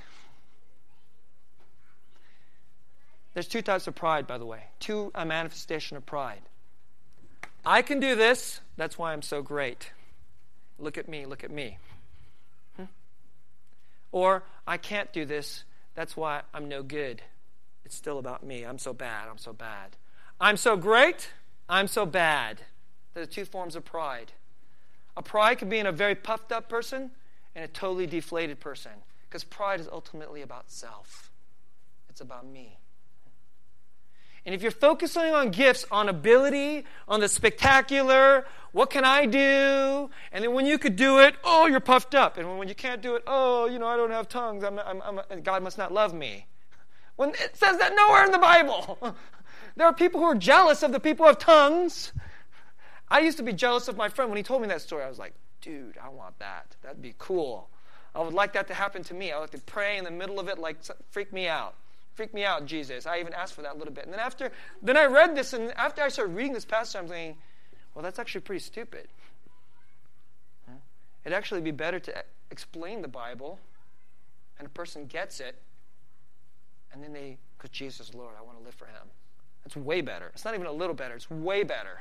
There's two types of pride, by the way. Two, a manifestation of pride. I can do this, that's why I'm so great. Look at me, look at me. Hmm? Or, I can't do this, that's why I'm no good. It's still about me. I'm so bad, I'm so bad. I'm so great, I'm so bad. There are two forms of pride. A pride can be in a very puffed up person and a totally deflated person. Because pride is ultimately about self, it's about me. And if you're focusing on gifts, on ability, on the spectacular, what can I do? And then when you could do it, oh, you're puffed up. And when you can't do it, oh, you know, I don't have tongues. I'm, I'm, I'm, God must not love me. When it says that nowhere in the Bible. there are people who are jealous of the people who have tongues. I used to be jealous of my friend when he told me that story. I was like, dude, I want that. That'd be cool. I would like that to happen to me. I would like to pray in the middle of it, like, freak me out. Freak me out, Jesus. I even asked for that a little bit. And then after, then I read this, and after I started reading this passage, I'm thinking, well, that's actually pretty stupid. It'd actually be better to explain the Bible, and a person gets it, and then they, because Jesus Lord, I want to live for Him. That's way better. It's not even a little better, it's way better.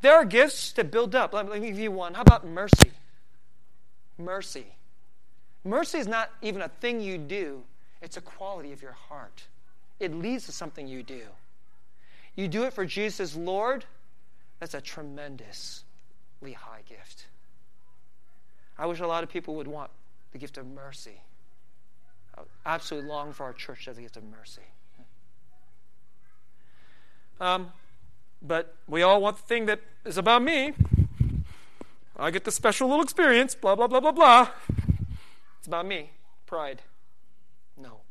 There are gifts that build up. Let me give you one. How about mercy? Mercy. Mercy is not even a thing you do, it's a quality of your heart. It leads to something you do. You do it for Jesus Lord, that's a tremendously high gift. I wish a lot of people would want the gift of mercy. I absolutely long for our church to have the gift of mercy. Um, but we all want the thing that is about me. I get the special little experience, blah, blah, blah, blah, blah. It's about me. Pride. No.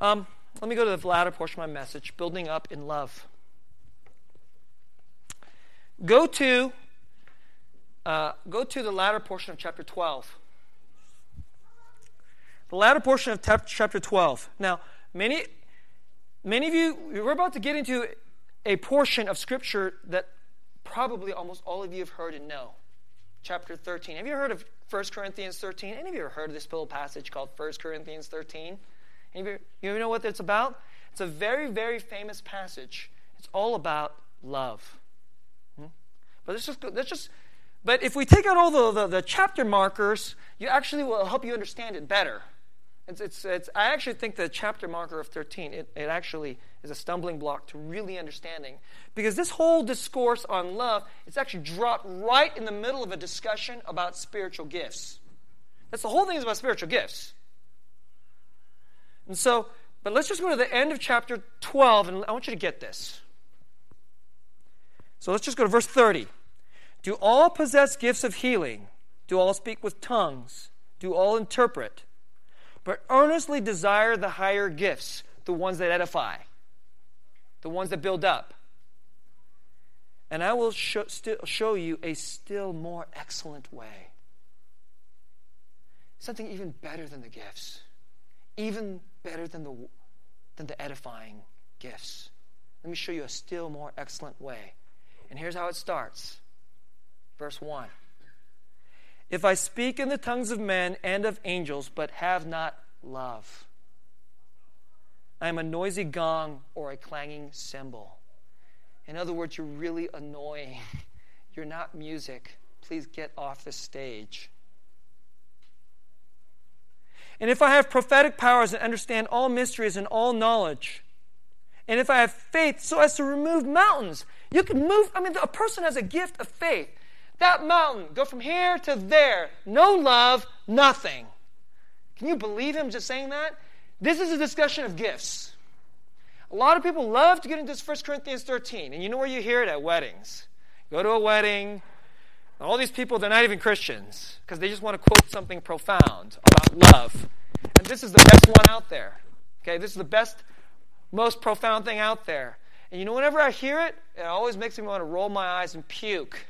Um, let me go to the latter portion of my message building up in love. Go to uh, go to the latter portion of chapter 12. The latter portion of chapter 12. Now, many many of you we're about to get into a portion of scripture that probably almost all of you have heard and know. Chapter 13. Have you heard of 1 Corinthians 13. Any of you ever heard of this little passage called 1 Corinthians 13? Any you, you know what it's about? It's a very, very famous passage. It's all about love. Hmm? But let's just, let's just, but if we take out all the, the, the chapter markers, you actually will help you understand it better. It's, it's, it's, I actually think the chapter marker of 13, it, it actually is a stumbling block to really understanding. Because this whole discourse on love is actually dropped right in the middle of a discussion about spiritual gifts. That's the whole thing is about spiritual gifts. And so, but let's just go to the end of chapter 12, and I want you to get this. So let's just go to verse 30. Do all possess gifts of healing? Do all speak with tongues? Do all interpret? but earnestly desire the higher gifts, the ones that edify, the ones that build up. And I will show, still show you a still more excellent way. Something even better than the gifts, even better than the, than the edifying gifts. Let me show you a still more excellent way. And here's how it starts. Verse 1. If I speak in the tongues of men and of angels, but have not love, I am a noisy gong or a clanging cymbal. In other words, you're really annoying. You're not music. Please get off the stage. And if I have prophetic powers and understand all mysteries and all knowledge, and if I have faith so as to remove mountains, you can move. I mean, a person has a gift of faith. That mountain, go from here to there. No love, nothing. Can you believe him just saying that? This is a discussion of gifts. A lot of people love to get into this 1 Corinthians 13, and you know where you hear it? At weddings. Go to a wedding, all these people, they're not even Christians because they just want to quote something profound about love. And this is the best one out there. Okay, this is the best, most profound thing out there. And you know, whenever I hear it, it always makes me want to roll my eyes and puke.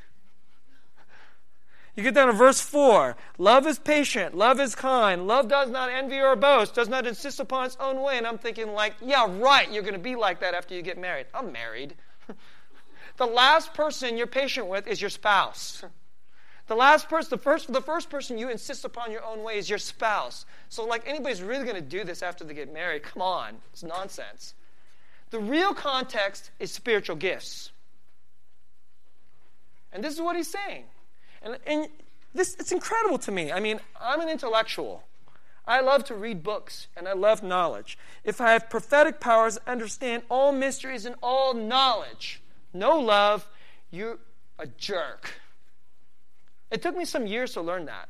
You get down to verse 4. Love is patient. Love is kind. Love does not envy or boast, does not insist upon its own way. And I'm thinking, like, yeah, right, you're going to be like that after you get married. I'm married. the last person you're patient with is your spouse. The last person, the first, the first person you insist upon your own way is your spouse. So, like, anybody's really going to do this after they get married? Come on, it's nonsense. The real context is spiritual gifts. And this is what he's saying. And, and this, it's incredible to me. I mean, I'm an intellectual. I love to read books and I love knowledge. If I have prophetic powers, understand all mysteries and all knowledge, no love, you're a jerk. It took me some years to learn that.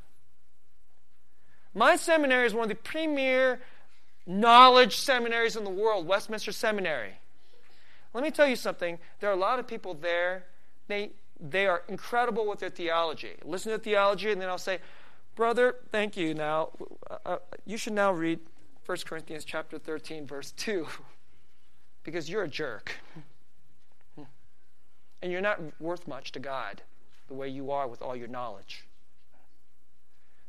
My seminary is one of the premier knowledge seminaries in the world, Westminster Seminary. Let me tell you something. There are a lot of people there. They they are incredible with their theology. Listen to theology, and then I'll say, Brother, thank you. Now, uh, uh you should now read 1 Corinthians chapter 13, verse 2, because you're a jerk. And you're not worth much to God the way you are with all your knowledge.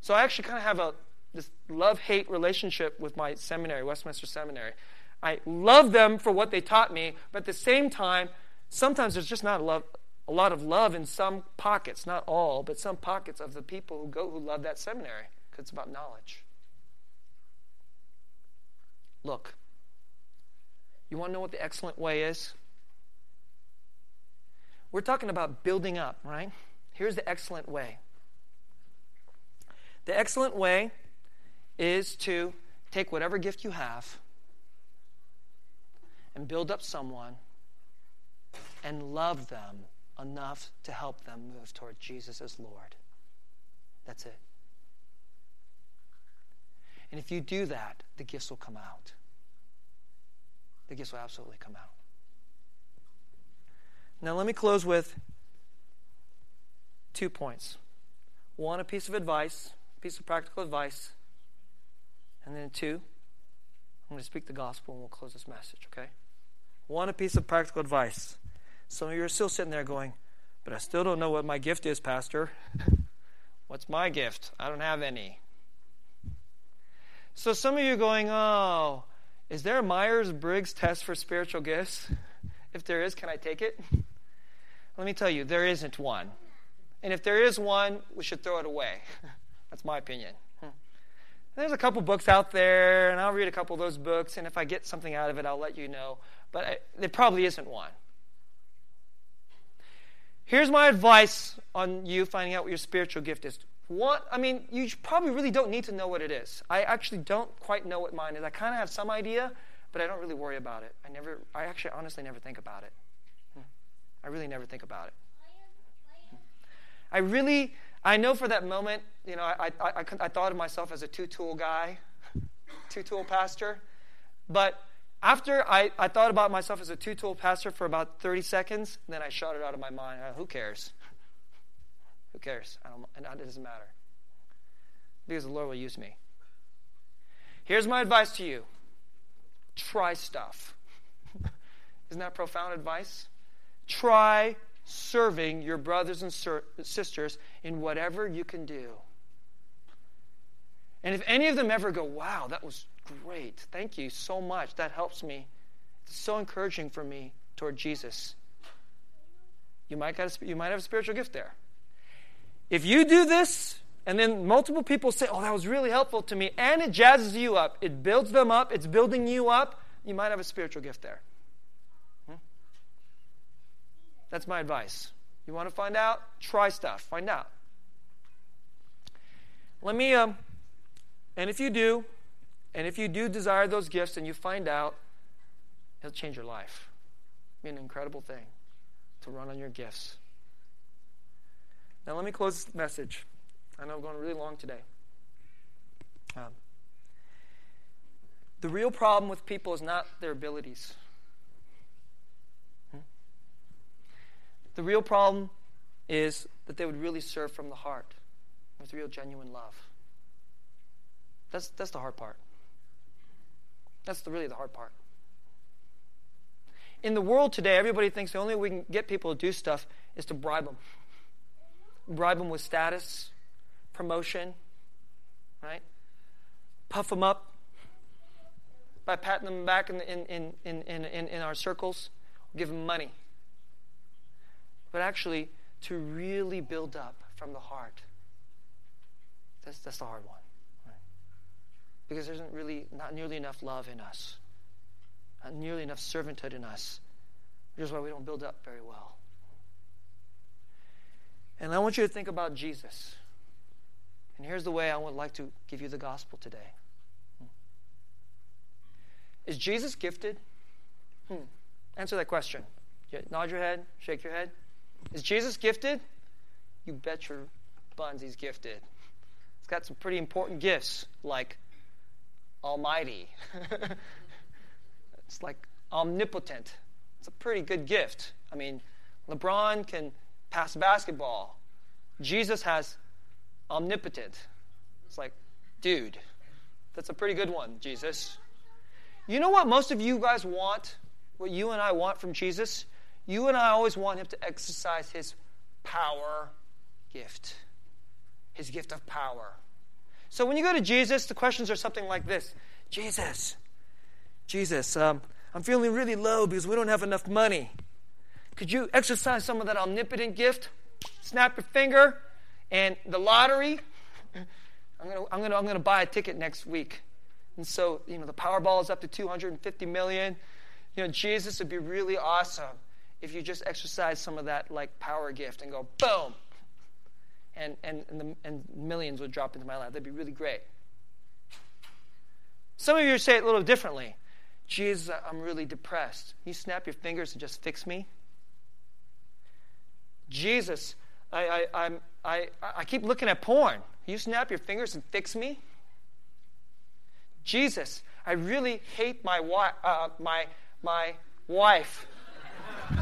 So I actually kind of have a this love-hate relationship with my seminary, Westminster Seminary. I love them for what they taught me, but at the same time, sometimes there's just not a love, a lot of love in some pockets, not all, but some pockets of the people who go who love that seminary because it's about knowledge. Look, you want to know what the excellent way is? We're talking about building up, right? Here's the excellent way. The excellent way is to take whatever gift you have and build up someone and love them enough to help them move toward Jesus as Lord. That's it. And if you do that, the gifts will come out. The gifts will absolutely come out. Now, let me close with two points. One, a piece of advice, a piece of practical advice. And then two, I'm going to speak the gospel and we'll close this message, okay? One, a piece of practical advice. Some of you are still sitting there going, but I still don't know what my gift is, Pastor. What's my gift? I don't have any. So some of you are going, oh, is there a Myers Briggs test for spiritual gifts? If there is, can I take it? Let me tell you, there isn't one. And if there is one, we should throw it away. That's my opinion. There's a couple books out there, and I'll read a couple of those books, and if I get something out of it, I'll let you know. But I, there probably isn't one. Here's my advice on you finding out what your spiritual gift is. One, I mean, you probably really don't need to know what it is. I actually don't quite know what mine is. I kind of have some idea, but I don't really worry about it. I never, I actually honestly never think about it. Hmm. I really never think about it. I really, I know for that moment, you know, I, I, I, I thought of myself as a two tool guy, two tool pastor. But after I, I thought about myself as a two tool pastor for about 30 seconds, then I shot it out of my mind. Uh, who cares? Who cares? and it doesn't matter. Because the Lord will use me. Here's my advice to you try stuff. Isn't that profound advice? Try serving your brothers and sisters in whatever you can do. And if any of them ever go, wow, that was great. Thank you so much. That helps me. It's so encouraging for me toward Jesus. You might, got a, you might have a spiritual gift there. If you do this, and then multiple people say, oh, that was really helpful to me, and it jazzes you up, it builds them up, it's building you up, you might have a spiritual gift there. Hmm? That's my advice. You want to find out? Try stuff. Find out. Let me, um, and if you do, And if you do desire those gifts and you find out, it'll change your life. It'll be an incredible thing to run on your gifts. Now, let me close this message. I know I'm going really long today. Um, the real problem with people is not their abilities. Hmm? The real problem is that they would really serve from the heart with real, genuine love. That's, that's the hard part. That's the, really the hard part. In the world today, everybody thinks the only way we can get people to do stuff is to bribe them. Bribe them with status, promotion, right? Puff them up by patting them back in, in, in, in, in, in our circles, give them money. But actually, to really build up from the heart, that's, that's the hard one. Because there isn't really, not nearly enough love in us, not nearly enough servanthood in us, which is why we don't build up very well. And I want you to think about Jesus. And here's the way I would like to give you the gospel today. Is Jesus gifted? Hmm. Answer that question. Nod your head, shake your head. Is Jesus gifted? You bet your buns he's gifted. He's got some pretty important gifts, like Almighty. it's like omnipotent. It's a pretty good gift. I mean, LeBron can pass basketball. Jesus has omnipotent. It's like, dude, that's a pretty good one, Jesus. You know what most of you guys want? What you and I want from Jesus? You and I always want him to exercise his power gift, his gift of power. So when you go to Jesus, the questions are something like this Jesus, Jesus, um, I'm feeling really low because we don't have enough money. Could you exercise some of that omnipotent gift? Snap your finger, and the lottery. I'm gonna, I'm gonna, I'm gonna buy a ticket next week. And so, you know, the Powerball is up to 250 million. You know, Jesus would be really awesome if you just exercise some of that like power gift and go boom, and and and, the, and millions would drop into my lap. That'd be really great. Some of you say it a little differently. Jesus, I'm really depressed. You snap your fingers and just fix me. Jesus, I, I, I'm, I, I keep looking at porn. You snap your fingers and fix me. Jesus, I really hate my, wi- uh, my, my wife.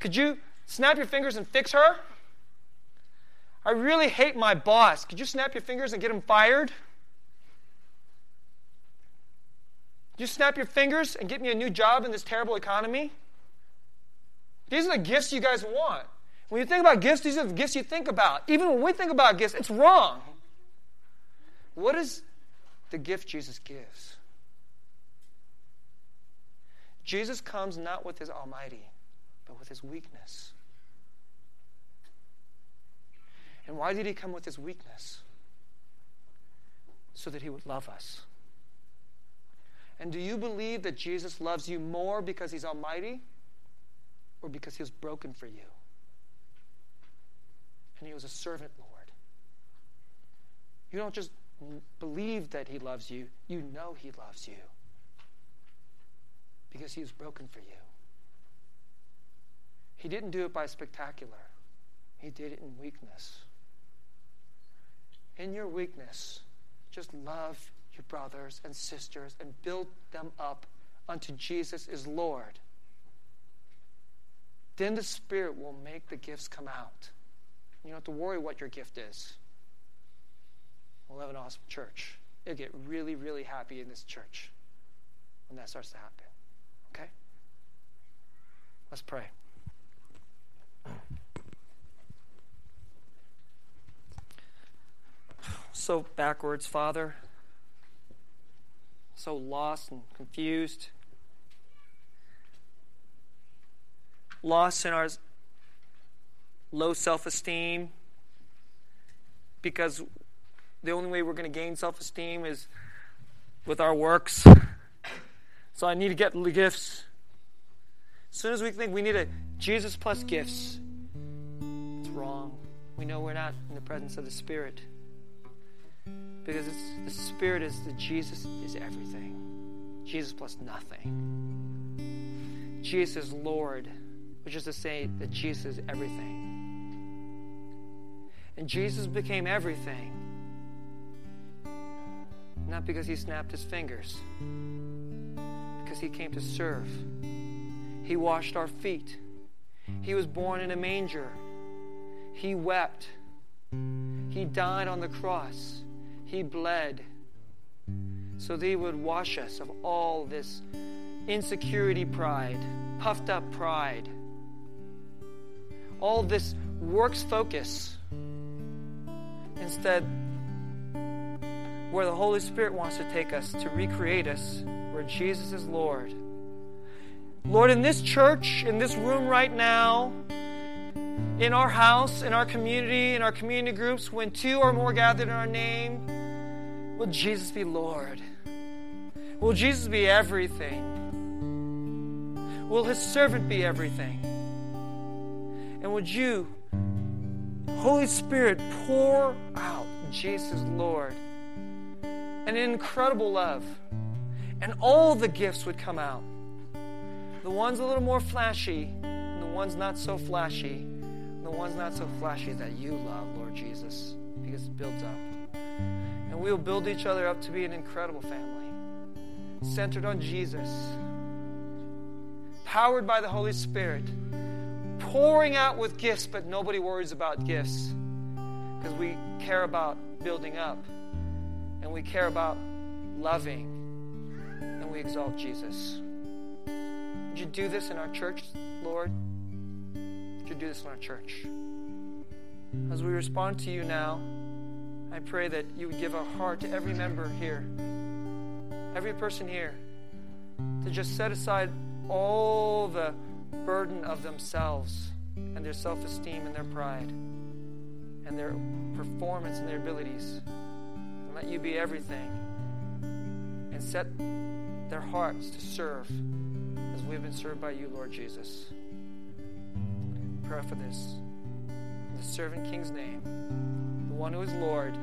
Could you snap your fingers and fix her? I really hate my boss. Could you snap your fingers and get him fired? You snap your fingers and get me a new job in this terrible economy? These are the gifts you guys want. When you think about gifts, these are the gifts you think about. Even when we think about gifts, it's wrong. What is the gift Jesus gives? Jesus comes not with his almighty, but with his weakness. And why did he come with his weakness? So that he would love us. And do you believe that Jesus loves you more because he's almighty or because he was broken for you? And he was a servant, Lord. You don't just believe that he loves you, you know he loves you because he was broken for you. He didn't do it by spectacular, he did it in weakness. In your weakness, just love your brothers and sisters and build them up unto Jesus is Lord. Then the Spirit will make the gifts come out. You don't have to worry what your gift is. We'll have an awesome church. You'll get really, really happy in this church when that starts to happen. Okay? Let's pray. So backwards, Father. So lost and confused. Lost in our low self esteem because the only way we're going to gain self esteem is with our works. So I need to get the gifts. As soon as we think we need a Jesus plus gifts, it's wrong. We know we're not in the presence of the Spirit. Because the Spirit is that Jesus is everything. Jesus plus nothing. Jesus is Lord, which is to say that Jesus is everything. And Jesus became everything, not because he snapped his fingers, because he came to serve. He washed our feet. He was born in a manger. He wept. He died on the cross. He bled so that He would wash us of all this insecurity pride, puffed up pride, all this works focus. Instead, where the Holy Spirit wants to take us to recreate us, where Jesus is Lord. Lord, in this church, in this room right now, in our house, in our community, in our community groups, when two or more gathered in our name, will Jesus be Lord? Will Jesus be everything? Will his servant be everything? And would you, Holy Spirit, pour out Jesus Lord an incredible love, and all the gifts would come out. The ones a little more flashy, and the ones not so flashy, and the ones not so flashy that you love, Lord Jesus, because it builds up. And we will build each other up to be an incredible family, centered on Jesus, powered by the Holy Spirit, pouring out with gifts, but nobody worries about gifts because we care about building up and we care about loving and we exalt Jesus. Would you do this in our church, Lord? Would you do this in our church? As we respond to you now, I pray that you would give a heart to every member here, every person here, to just set aside all the burden of themselves and their self esteem and their pride and their performance and their abilities. And let you be everything. And set their hearts to serve as we've been served by you, Lord Jesus. Pray for this. In the servant King's name, one who is Lord